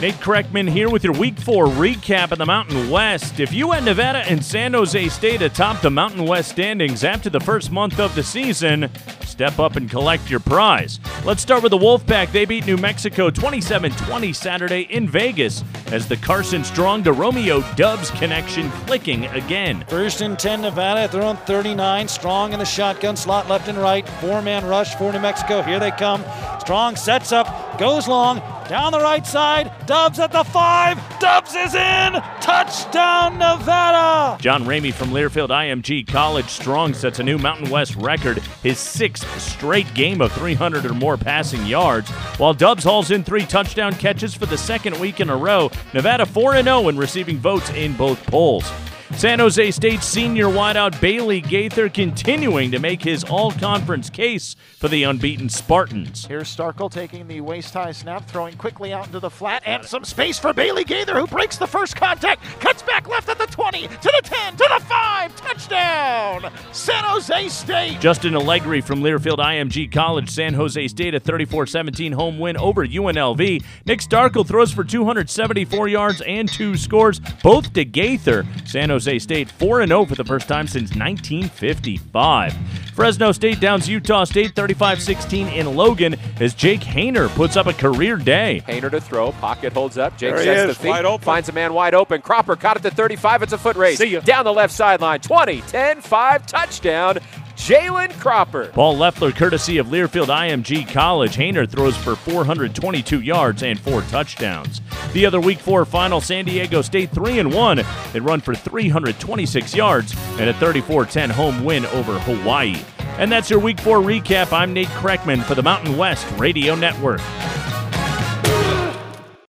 Nate Kreckman here with your Week 4 recap of the Mountain West. If you had Nevada and San Jose State atop the Mountain West standings after the first month of the season, step up and collect your prize. Let's start with the Wolfpack. They beat New Mexico 27 20 Saturday in Vegas as the Carson Strong to Romeo Doubs connection clicking again. First and 10 Nevada at their own 39. Strong in the shotgun slot left and right. Four man rush for New Mexico. Here they come. Strong sets up, goes long, down the right side. Doubs at the five. Doubs is in. Touchdown, Nevada. John Ramey from Learfield IMG College Strong sets a new Mountain West record, his sixth straight game of 300 or more passing yards, while Doubs hauls in three touchdown catches for the second week in a row. Nevada 4 0 in receiving votes in both polls. San Jose State senior wideout Bailey Gaither continuing to make his all conference case for the unbeaten Spartans. Here's Starkel taking the waist high snap, throwing quickly out into the flat, and some space for Bailey Gaither, who breaks the first contact, cuts back left at the 20, to the 10, to the 5, touchdown! San Jose State! Justin Allegri from Learfield IMG College, San Jose State, a 34 17 home win over UNLV. Nick Starkel throws for 274 yards and two scores, both to Gaither. San Jose State 4 0 for the first time since 1955. Fresno State downs Utah State 35 16 in Logan as Jake Haener puts up a career day. Haener to throw, pocket holds up. Jake There he sets is, the feet, wide open. finds a man wide open. Cropper caught it to 35. It's a foot race. See ya. Down the left sideline. 20, 10, 5, touchdown. Jalen Cropper. Paul Loeffler, courtesy of Learfield IMG College. Haener throws for 422 yards and four touchdowns. The other Week 4 final, San Diego State 3 and 1. They run for 326 yards and a 34 10 home win over Hawaii. And that's your Week 4 recap. I'm Nate Kreckman for the Mountain West Radio Network.